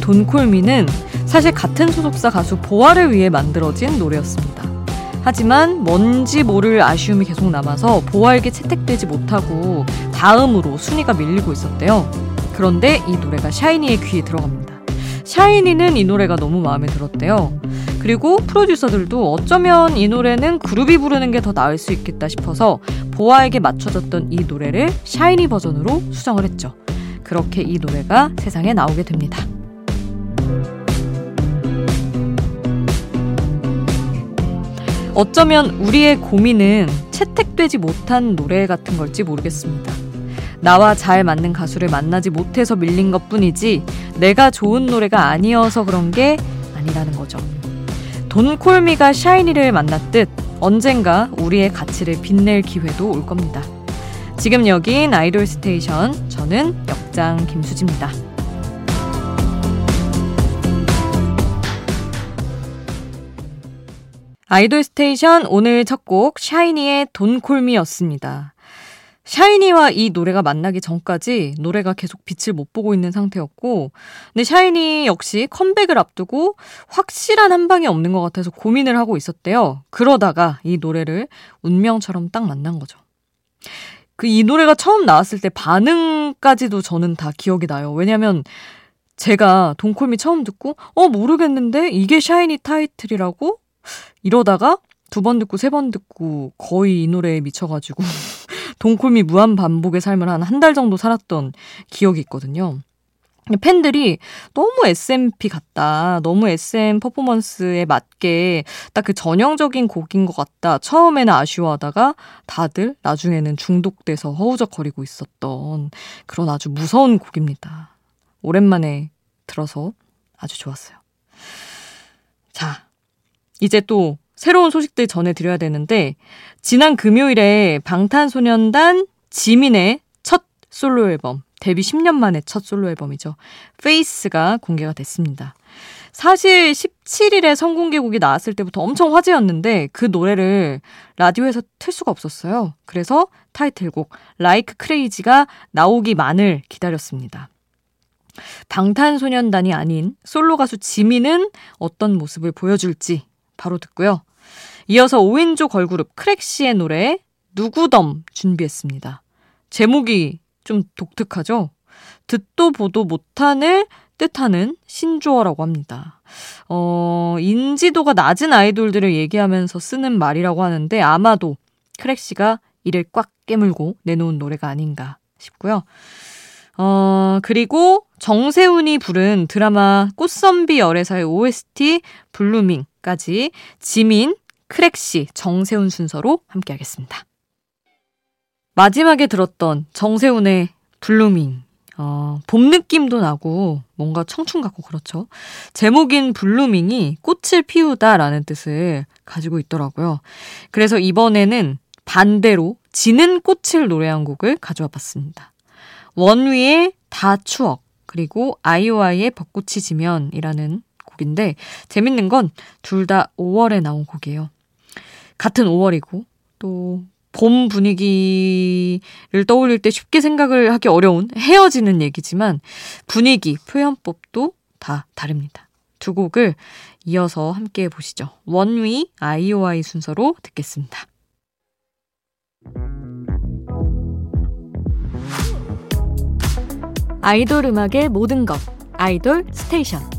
돈콜미는 사실 같은 소속사 가수 보아를 위해 만들어진 노래였습니다. 하지만 뭔지 모를 아쉬움이 계속 남아서 보아에게 채택되지 못하고 다음으로 순위가 밀리고 있었대요. 그런데 이 노래가 샤이니의 귀에 들어갑니다. 샤이니는 이 노래가 너무 마음에 들었대요. 그리고 프로듀서들도 어쩌면 이 노래는 그룹이 부르는 게 더 나을 수 있겠다 싶어서 보아에게 맞춰졌던 이 노래를 샤이니 버전으로 수정을 했죠. 그렇게 이 노래가 세상에 나오게 됩니다. 어쩌면 우리의 고민은 채택되지 못한 노래 같은 걸지 모르겠습니다. 나와 잘 맞는 가수를 만나지 못해서 밀린 것 뿐이지 내가 좋은 노래가 아니어서 그런 게 아니라는 거죠. 돈콜미가 샤이니를 만났듯 언젠가 우리의 가치를 빛낼 기회도 올 겁니다. 지금 여긴 아이돌 스테이션. 저는 역장 김수지입니다. 아이돌 스테이션 오늘 첫 곡 샤이니의 Don't Call Me였습니다. 샤이니와 이 노래가 만나기 전까지 노래가 계속 빛을 못 보고 있는 상태였고, 근데 샤이니 역시 컴백을 앞두고 확실한 한 방이 없는 것 같아서 고민을 하고 있었대요. 그러다가 이 노래를 운명처럼 딱 만난 거죠. 그 이 노래가 처음 나왔을 때 반응까지도 저는 다 기억이 나요. 왜냐면 제가 돈콜미 처음 듣고, 어, 모르겠는데? 이게 샤이니 타이틀이라고? 이러다가 두 번 듣고 세 번 듣고 거의 이 노래에 미쳐가지고 동콜미 무한 반복의 삶을 한 한 달 정도 살았던 기억이 있거든요. 팬들이 너무 SMP 같다. 너무 SM 퍼포먼스에 맞게 딱 그 전형적인 곡인 것 같다. 처음에는 아쉬워하다가 다들 나중에는 중독돼서 허우적거리고 있었던 그런 아주 무서운 곡입니다. 오랜만에 들어서 아주 좋았어요. 자, 이제 또 새로운 소식들 전해드려야 되는데, 지난 금요일에 방탄소년단 지민의 첫 솔로 앨범, 데뷔 10년 만에 첫 솔로 앨범이죠. FACE가 공개가 됐습니다. 사실 17일에 선공개곡이 나왔을 때부터 엄청 화제였는데 그 노래를 라디오에서 틀 수가 없었어요. 그래서 타이틀곡 Like Crazy가 나오기만을 기다렸습니다. 방탄소년단이 아닌 솔로 가수 지민은 어떤 모습을 보여줄지 바로 듣고요. 이어서 5인조 걸그룹 크랙시의 노래 누구덤 준비했습니다. 제목이 좀 독특하죠? 듣도 보도 못한을 뜻하는 신조어라고 합니다. 어, 인지도가 낮은 아이돌들을 얘기하면서 쓰는 말이라고 하는데 아마도 크랙시가 이를 꽉 깨물고 내놓은 노래가 아닌가 싶고요. 어, 그리고 정세운이 부른 드라마 꽃선비 열애사의 OST Blooming까지 지민, 크랙시, 정세운 순서로 함께하겠습니다. 마지막에 들었던 정세운의 Blooming. 어, 봄 느낌도 나고 뭔가 청춘 같고 그렇죠. 제목인 Blooming이 꽃을 피우다라는 뜻을 가지고 있더라고요. 그래서 이번에는 반대로 지는 꽃을 노래한 곡을 가져와 봤습니다. 원위의 다 추억 그리고 아이오아이의 벚꽃이 지면이라는 곡인데 재밌는 건 둘 다 5월에 나온 곡이에요. 같은 5월이고 또 봄 분위기를 떠올릴 때 쉽게 생각을 하기 어려운 헤어지는 얘기지만 분위기, 표현법도 다 다릅니다. 두 곡을 이어서 함께 보시죠. 원위, 아이오아이 순서로 듣겠습니다. 아이돌 음악의 모든 것 아이돌 스테이션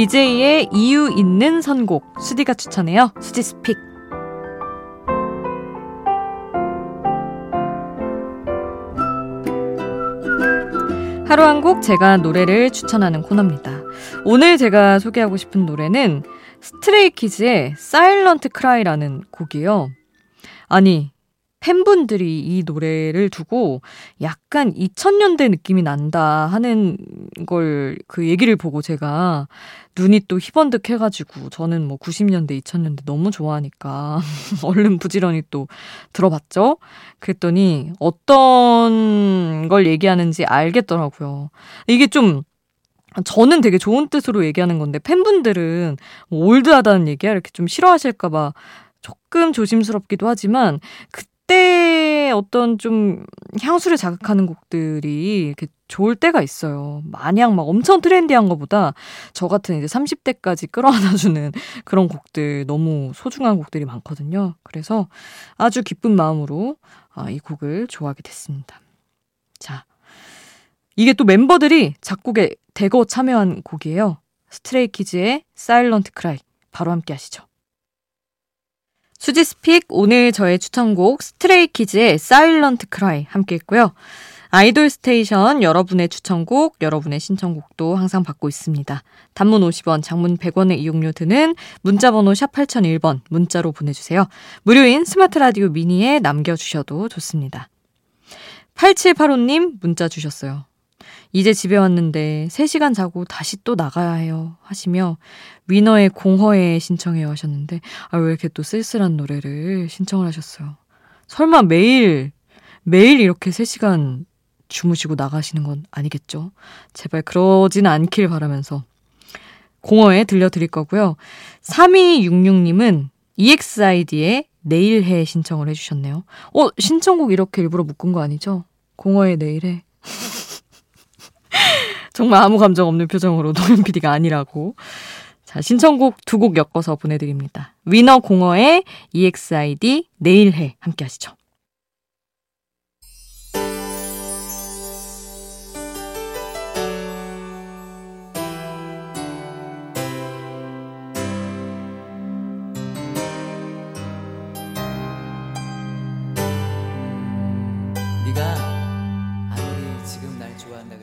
DJ의 이유 있는 선곡 수디가 추천해요. 수디's pick 하루 한 곡 제가 노래를 추천하는 코너입니다. 오늘 제가 소개하고 싶은 노래는 스트레이키즈의 Silent Cry라는 곡이에요. 아니, 팬분들이 이 노래를 두고 약간 2000년대 느낌이 난다 하는 걸 그 얘기를 보고 제가 눈이 또 희번득 해가지고 저는 뭐 90년대, 2000년대 너무 좋아하니까 얼른 부지런히 또 들어봤죠? 그랬더니 어떤 걸 얘기하는지 알겠더라고요. 이게 좀 저는 되게 좋은 뜻으로 얘기하는 건데 팬분들은 뭐 올드하다는 얘기야 이렇게 좀 싫어하실까봐 조금 조심스럽기도 하지만 그 때 어떤 좀 향수를 자극하는 곡들이 이렇게 좋을 때가 있어요. 마냥 막 엄청 트렌디한 것보다 저 같은 이제 30대까지 끌어안아주는 그런 곡들 너무 소중한 곡들이 많거든요. 그래서 아주 기쁜 마음으로 아, 이 곡을 좋아하게 됐습니다. 자, 이게 또 멤버들이 작곡에 대거 참여한 곡이에요. 스트레이키즈의 Silent Cry 바로 함께 하시죠. 수지's pick 오늘 저의 추천곡 스트레이키즈의 Silent Cry 함께 했고요. 아이돌 스테이션 여러분의 추천곡, 여러분의 신청곡도 항상 받고 있습니다. 단문 50원, 장문 100원의 이용료 드는 문자번호 샵 8001번 문자로 보내주세요. 무료인 스마트 라디오 mini에 남겨주셔도 좋습니다. 8785님 문자 주셨어요. 이제 집에 왔는데 3시간 자고 다시 또 나가야 해요. 하시며 위너의 공허에 신청해요 하셨는데 아, 왜 이렇게 또 쓸쓸한 노래를 신청을 하셨어요. 설마 매일 매일 이렇게 3시간 주무시고 나가시는 건 아니겠죠? 제발 그러진 않길 바라면서 공허에 들려드릴 거고요. 3266님은 EXID의 내일해 신청을 해주셨네요. 어, 신청곡 이렇게 일부러 묶은 거 아니죠? 공허의 내일해. 정말 아무 감정 없는 표정으로 노현 PD가 아니라고. 자, 신청곡 두 곡 엮어서 보내드립니다. 위너 공허의 EXID 내일해 함께 하시죠.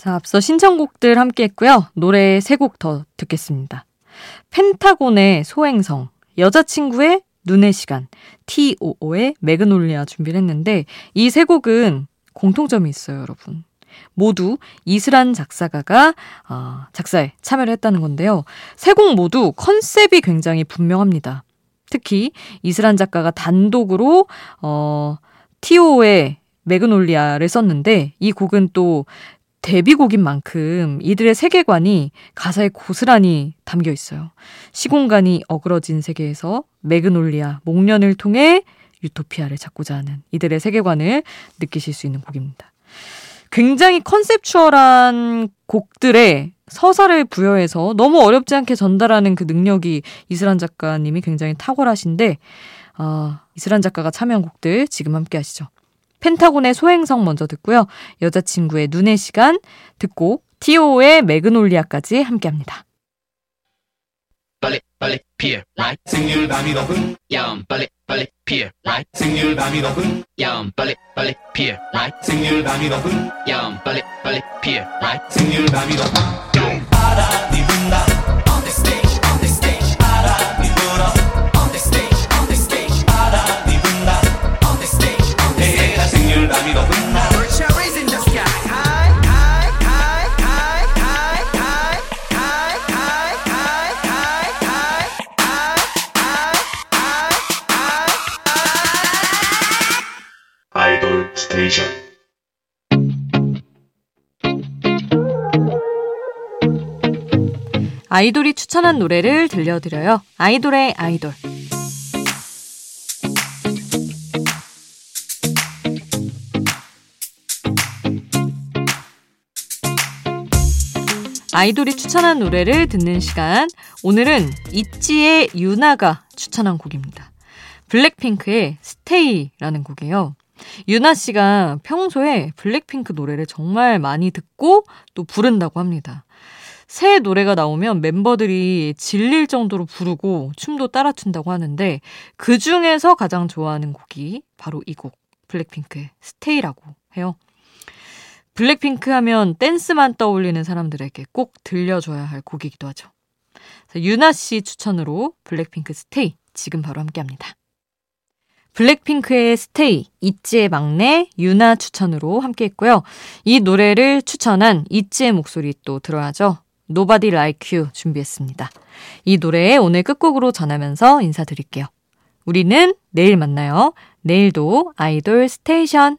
자, 앞서 신청곡들 함께 했고요. 노래 세 곡 더 듣겠습니다. 펜타곤의 소행성, 여자친구의 눈의 시간, T.O.O의 매그놀리아 준비를 했는데 이 세 곡은 공통점이 있어요, 여러분. 모두 이슬한 작사가가 어, 작사에 참여를 했다는 건데요. 세 곡 모두 컨셉이 굉장히 분명합니다. 특히 이슬한 작가가 단독으로 어, T.O.의 매그놀리아를 썼는데 이 곡은 또 데뷔곡인 만큼 이들의 세계관이 가사에 고스란히 담겨 있어요. 시공간이 어그러진 세계에서 Magnolia, 목련을 통해 유토피아를 찾고자 하는 이들의 세계관을 느끼실 수 있는 곡입니다. 굉장히 conceptual한 곡들에 서사를 부여해서 너무 어렵지 않게 전달하는 그 능력이 이스란 작가님이 굉장히 탁월하신데, 아, 이슬한 작가가 참여한 곡들 지금 함께 하시죠. 펜타곤의 소행성 먼저 듣고요. 여자친구의 눈의 시간 듣고 티오의 매그놀리아까지 함께합니다. 빨리 빨리 피어 라이 생률 밤이 높은 야음 빨리 빨리 피어 라이 생률 밤이 높은 야음 빨리 빨리 피어 라이 생률 밤이 높은 야음 빨리 빨리 피어 라이 생률 밤이 높은 바람이 분다 스테이션 아이돌이 추천한 노래를 들려드려요. 아이돌의 아이돌. 아이돌이 추천한 노래를 듣는 시간. 오늘은 있지의 유나가 추천한 곡입니다. 블랙핑크의 Stay라는 곡이에요. 유나 씨가 평소에 블랙핑크 노래를 정말 많이 듣고 또 부른다고 합니다. 새 노래가 나오면 멤버들이 질릴 정도로 부르고 춤도 따라 춘다고 하는데 그 중에서 가장 좋아하는 곡이 바로 이 곡, 블랙핑크의 Stay라고 해요. 블랙핑크 하면 댄스만 떠올리는 사람들에게 꼭 들려줘야 할 곡이기도 하죠. 유나 씨 추천으로 블랙핑크 Stay 지금 바로 함께 합니다. 블랙핑크의 Stay, 있지의 막내, 유나 추천으로 함께 했고요. 이 노래를 추천한 있지의 목소리 또 들어야죠. Nobody Like You 준비했습니다. 이 노래 오늘 끝곡으로 전하면서 인사드릴게요. 우리는 내일 만나요. 내일도 아이돌 스테이션.